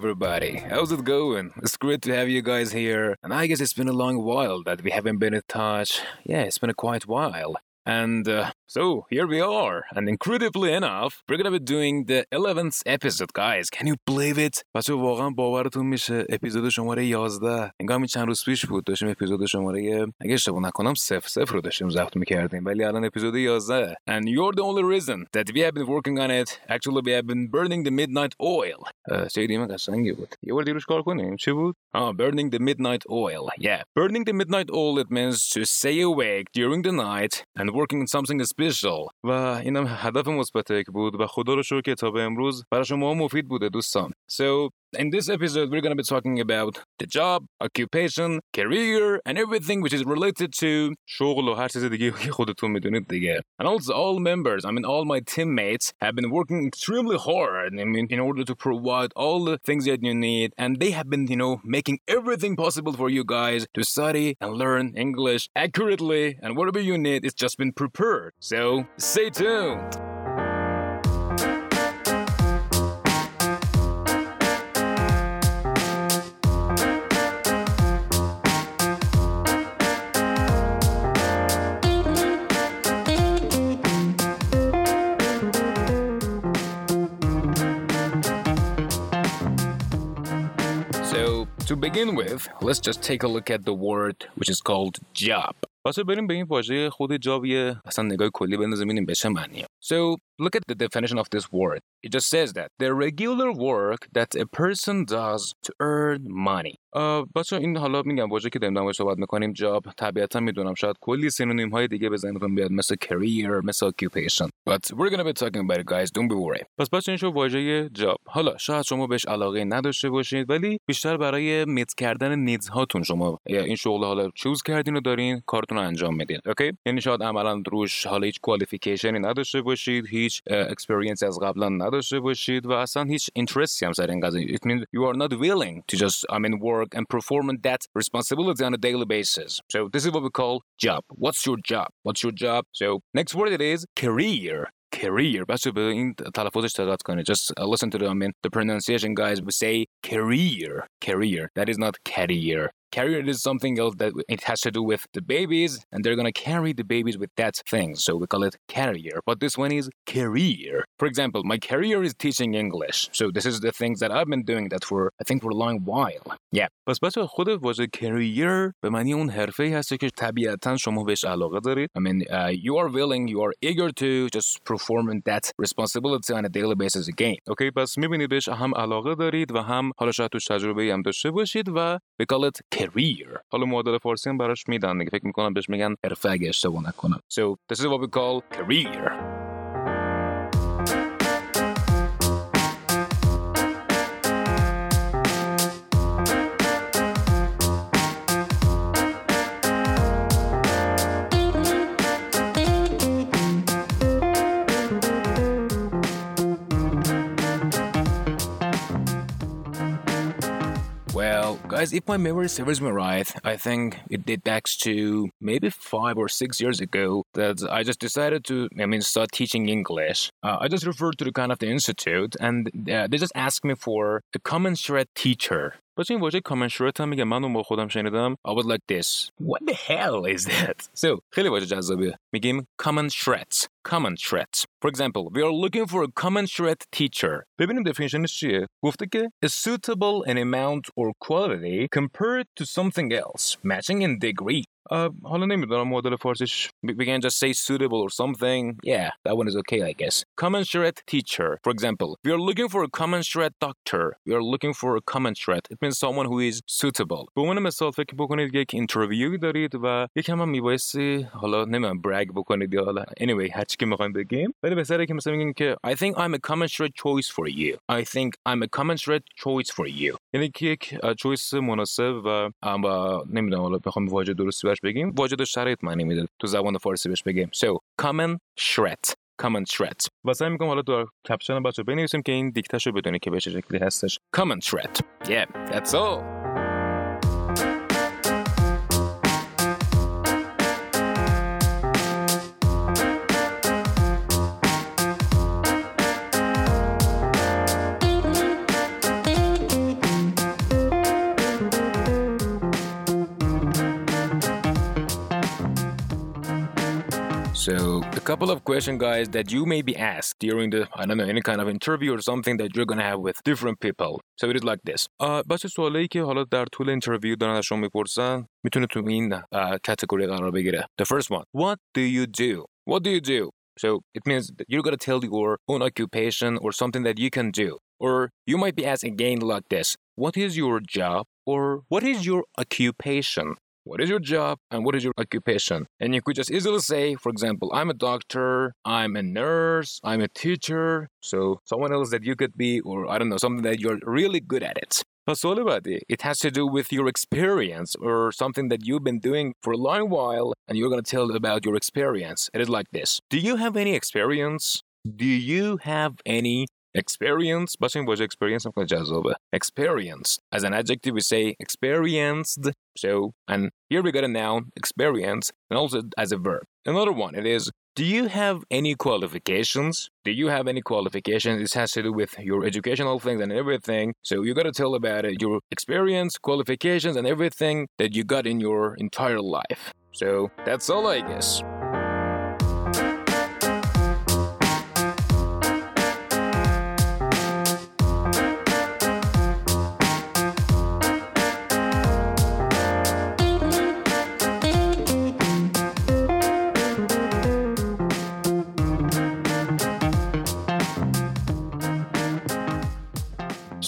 Everybody, how's it going? It's great to have you guys here. And I guess it's been a long while that we haven't been in touch. Yeah, it's been a quite while. And uh, so here we are. And incredibly enough, we're gonna be doing the 11th episode, guys. Can you believe it? بچه واقعا باورتون میشه اپیزود شماره 11 انگار چند روز پیش بود داشتیم اپیزود شماره اگه اشتباه نکنم صفر صفر رو داشتیم ضبط میکردیم ولی الان اپیزود 11 and you're the only reason that we have been working on it actually we have been burning the midnight oil چه ایده قشنگی بود یه بار دیروش کار کنیم چی بود ah burning the midnight oil yeah burning the midnight oil it means to stay awake during the night and working on something special. و اینم هدف مثبت بود و خدا رو شکر که تا به امروز برای شما مفید بوده دوستان. So in this episode, we're going to be talking about the job, occupation, career, and everything which is related to شغل و هر چیز دیگه که خودتون میدونید دیگه. And also all members, I mean all my teammates have been working extremely hard I mean, in order to provide all the things that you need. And they have been, you know, making everything possible for you guys to study and learn English accurately. And whatever you need, it's just been prepared. So stay tuned. So, to begin with, let's just take a look at the word which is called job. بچه بریم به این واژه خود جاب یه اصلا نگاه کلی بندازیم ببینیم به چه معنیه. So, look at the definition of this word. It just says that the regular work that a person does to earn money. بچه این حالا میگم واژه که داریم در صحبت می‌کنیم جاب طبیعتا می‌دونم شاید کلی سینونیم های دیگه به ذهنتون بیاد مثل career مثل occupation. But we're gonna be talking about it guys. Don't be worried. پس بچه این شو واژه جاب حالا شاید شما بهش علاقه نداشته باشید ولی بیشتر برای میت کردن نیدز هاتون شما این شغل حالا چوز کردین و دارین کارتون رو انجام میدین. اوکی یعنی شاید عملا روش حالا هیچ کوالیفیکیشنی نداشته باشید هیچ اکسپریانس از قبلا نداشته باشید و اصلا هیچ اینترستی هم سر این قضیه it means you are not willing to just I mean work and perform that responsibility on a daily basis so this is what we call job what's your job what's your job so next word it is career career بچه به این تلفظش دقت کنید just uh, listen to the I mean the pronunciation guys we say career career that is not career Carrier is something else that it has to do with the babies, and they're gonna carry the babies with that thing. So we call it carrier. But this one is career. For example, my career is teaching English. So this is the things that I've been doing that for I think for a long while. Yeah. پس بچه خود واژه career به معنی اون حرفه ای هست که طبیعتا شما بهش علاقه دارید. I mean, uh, you are willing, you are eager to just perform that responsibility on a daily basis again. Okay, پس میبینید بهش هم علاقه دارید و هم حالا شاید توش تجربه هم داشته باشید و we call it career حالا معادل فارسی هم براش میدن دیگه فکر میکنم بهش میگن حرفه اگه اشتباه نکنم so this is what we call career guys, if my memory serves me right, I think it date back to maybe five or six years ago that I just decided to, I mean, start teaching English. Uh, I just referred to the kind of the institute, and uh, they just asked me for a commensurate teacher. باشه این واژه commensurate هم میگه من اون با خودم شنیدم I would like this What the hell is that? So خیلی واژه جذابیه میگیم commensurate commensurate For example, we are looking for a commensurate teacher ببینیم definitionش چیه گفته که a suitable in amount or quality compared to something else matching in degree حالا نمیدونم معادل فارسیش we can just say suitable or something yeah that one is okay I guess commensurate teacher for example we are looking for a commensurate doctor we are looking for a commensurate it means someone who is suitable به عنوان مثال فکر بکنید یک اینترویوی دارید و یکم هم میبایستی حالا نمیدونم برگ بکنید یا حالا anyway هر چی که میخوایم بگیم ولی بهتره که مثلا میگین که I think I'm a commensurate choice for you I think I'm a commensurate choice for you یعنی که یک چویس مناسب و نمیدونم حالا بخوام واژه درستی برش بگیم داشت شرایط معنی میده. تو زبان فارسی بهش بگیم. So common shred. Common threat و سعی می‌کنم حالا تو کپشن بچه بنویسیم که این دیکتش رو بدونی که به چه شکلی هستش. Common threat yeah that's all. So, a couple of questions, guys, that you may be asked during the, I don't know, any kind of interview or something that you're gonna have with different people. So it is like this. Uh, بچه سوالایی که حالا در طول اینترویو دارن از شما میپرسن میتونه تو این کاتگوری قرار بگیره. The first one. What do you do? What do you do? So it means that you're gonna tell your own occupation or something that you can do. Or you might be asked again like this. What is your job? Or what is your occupation? What is your job and what is your occupation? And you could just easily say, for example, I'm a doctor, I'm a nurse, I'm a teacher. So someone else that you could be, or I don't know, something that you're really good at it. It has to do with your experience or something that you've been doing for a long while and you're going to tell about your experience. It is like this. Do you have any experience? Do you have any experience باشه واژه experience هم جذابه experience as an adjective we say experienced so and here we got a noun experience and also as a verb another one it is do you have any qualifications? Do you have any qualifications? This has to do with your educational things and everything. So you got to tell about it, your experience, qualifications, and everything that you got in your entire life. So that's all, I guess.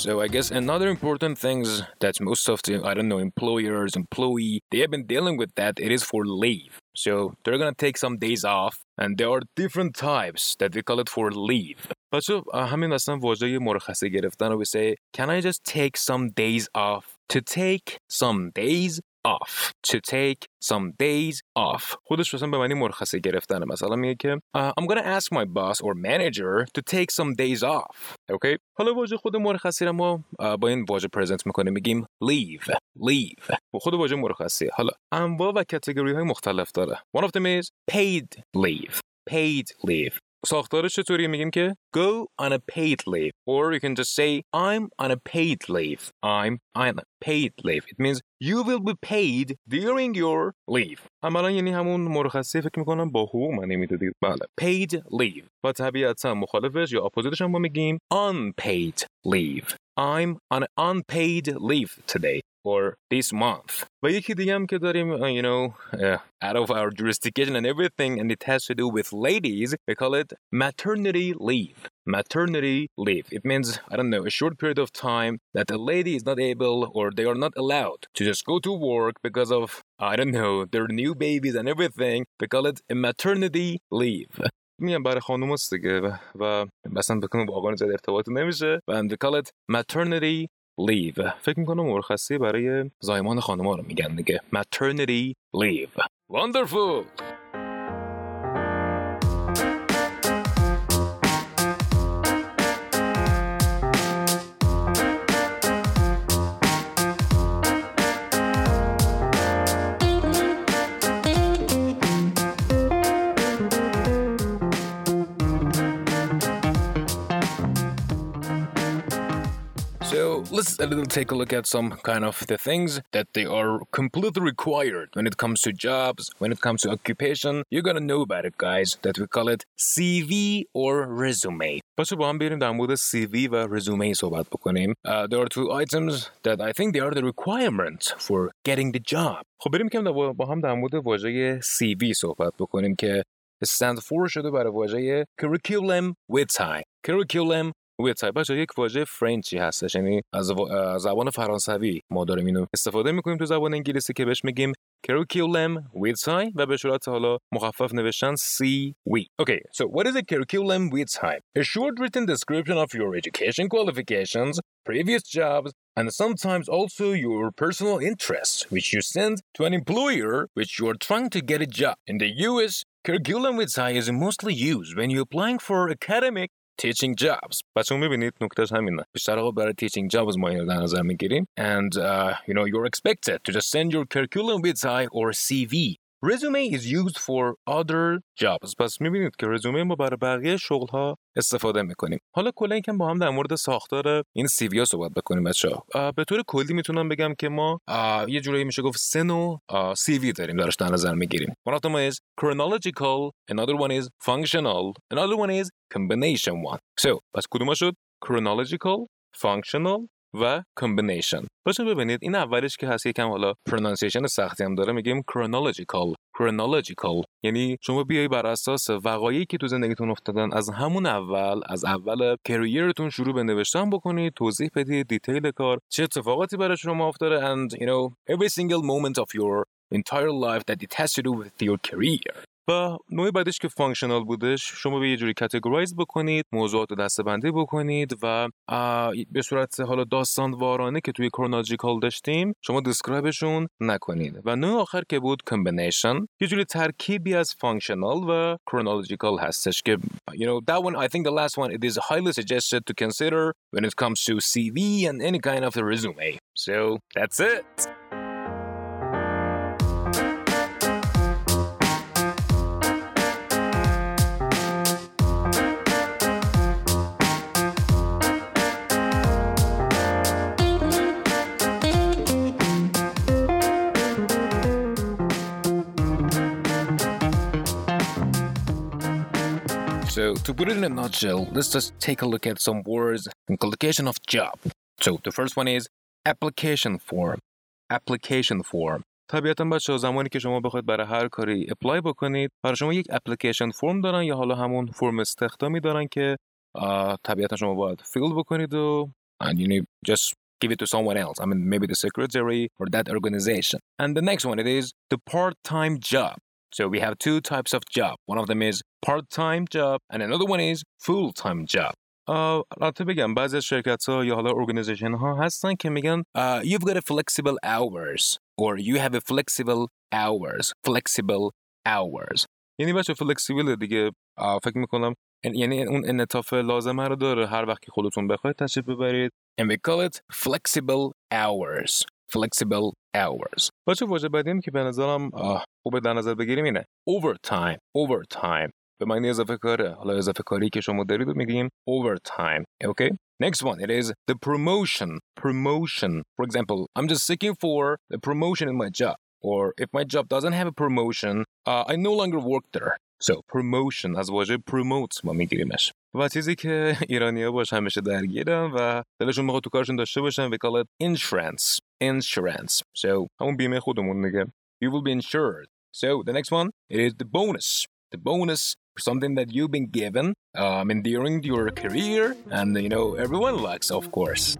So I guess another important things that most of the I don't know employers, employee, they have been dealing with that. It is for leave. So they're gonna take some days off, and there are different types that we call it for leave. بچه همین اصلا واژه مرخصه گرفتن رو say Can I just take some days off? To take some days off. To take some days off. خودش مثلا به معنی مرخصه گرفتن مثلا میگه که I'm gonna ask my boss or manager to take some days off. Okay? حالا واژه خود مرخصی رو ما با این واژه پرزنت می‌کنیم. میگیم leave. Leave. و خود واژه مرخصی. حالا انواع و کاتگوری های مختلف داره. One of them is paid leave. Paid leave. ساختارش چطوری میگیم که go on a paid leave or you can just say I'm on a paid leave I'm on a paid leave it means you will be paid during your leave عملا یعنی همون مرخصی فکر می‌کنم با حقوق معنی می‌دادید بله paid leave و طبیعتا مخالفش یا اپوزیتش هم با میگیم unpaid leave I'm on an unpaid leave today for this month. و یکی دیگه هم که داریم uh, you know uh, out of our jurisdiction and everything and it has to do with ladies we call it maternity leave maternity leave it means i don't know a short period of time that a lady is not able or they are not allowed to just go to work because of i don't know their new babies and everything we call it a maternity leave میگم برای خانوم هست دیگه و مثلا بکنم با آقایان زیاد ارتباط نمیشه. و they call it maternity leave. فکر می‌کنم مرخصی برای زایمان خانوما رو میگن دیگه. Maternity leave. Wonderful! let's a little take a look at some kind of the things that they are completely required when it comes to jobs, when it comes to occupation. You're gonna know about it, guys, that we call it CV or resume. باشه با هم بریم در مورد CV و resume صحبت بکنیم. Uh, there are two items that I think they are the requirements for getting the job. خب بریم که با هم در مورد واژه CV صحبت بکنیم که stand for شده برای واژه curriculum vitae. curriculum وبسایت بچه یک واژه فرنچی هستش یعنی از زبان فرانسوی ما داریم اینو استفاده می‌کنیم تو زبان انگلیسی که بهش میگیم curriculum vitae و به صورت حالا مخفف نوشتن CV. Okay, so what is a curriculum vitae? A short written description of your education qualifications, previous jobs, and sometimes also your personal interests, which you send to an employer which you are trying to get a job. In the US, curriculum vitae is mostly used when you're applying for academic teaching jobs بچه میبینید نکتهش همینه بیشتر آقا برای teaching jobs ما اینو در نظر میگیریم and uh, you know you're expected to just send your curriculum vitae or CV resume is used for other jobs. پس می‌بینید که رزومه ما برای بقیه شغل ها استفاده می‌کنیم. حالا کلا یکم با هم در مورد ساختار این سی وی ها صحبت بکنیم بچه ها به طور کلی می‌تونم بگم که ما یه جورایی میشه گفت سه نوع سی وی داریم دارش در نظر می‌گیریم. One of them is chronological another one is functional another one is combination one. So پس کدوم شد؟ Chronological functional و کمبینیشن باشه ببینید این اولش که هست یکم حالا پرونانسیشن سختی هم داره میگیم chronological. Chronological. یعنی شما بیای بر اساس وقایعی که تو زندگیتون افتادن از همون اول از اول کریرتون شروع به نوشتن بکنید توضیح بدید دیتیل کار چه اتفاقاتی برای شما افتاده and you know every single moment of your entire life that it has to do with your career. و نوع بعدش که فانکشنال بودش شما به یه جوری کاتگورایز بکنید موضوعات رو دسته بکنید و به صورت حالا داستان وارانه که توی کرونولوژیکال داشتیم شما دیسکرایبشون نکنید. و نوع آخر که بود کمبینیشن یه جوری ترکیبی از فانکشنال و کرونولوژیکال هستش که you know that one I think the last one it is highly suggested to consider when it comes to CV and any kind of a resume. So that's it. to put it in a nutshell, let's just take a look at some words and collocation of job. So, the first one is application form. application form. طبیعتا بچه زمانی که شما بخواید برای هر کاری اپلای بکنید برای شما یک اپلیکیشن فرم دارن یا حالا همون فرم استخدامی دارن که طبیعتا شما باید فیل بکنید و and you need just give it to someone else. I mean, maybe the secretary or that organization. And the next one, it is the part-time job. So we have two types of job. One of them is part-time job and another one is full-time job. البته بگم بعضی از شرکت ها یا حالا ارگانیزیشن ها هستن که میگن uh, you've got a flexible hours or you have a flexible hours flexible hours یعنی بچه فلکسیبل دیگه فکر میکنم یعنی اون انطاف لازمه رو داره هر وقت که خودتون بخواید تشریف ببرید and we call it flexible hours Flexible hours بچه واژه بعدی که به نظرم خوبه در نظر بگیریم اینه overtime overtime به معنی اضافه کاره حالا اضافه کاری که شما دارید رو میگیم overtime okay next one it is the promotion promotion for example I'm just seeking for a promotion in my job or if my job doesn't have a promotion uh, I no longer work there so promotion از واژه promote ما میگیریمش و چیزی که ایرانیا باش همیشه درگیرن و دلشون می‌خواد تو کارشون داشته باشن we call it insurance insurance so همون بیمه خودمون دیگه you will be insured so the next one it is the bonus the bonus something that you've been given um, during your career and you know everyone likes of course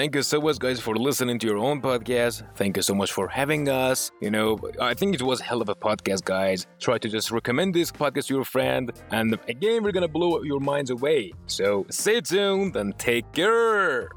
Thank you so much, guys, for listening to your own podcast. Thank you so much for having us. You know, I think it was hell of a podcast, guys. Try to just recommend this podcast to your friend. And again, we're going to blow your minds away. So stay tuned and take care.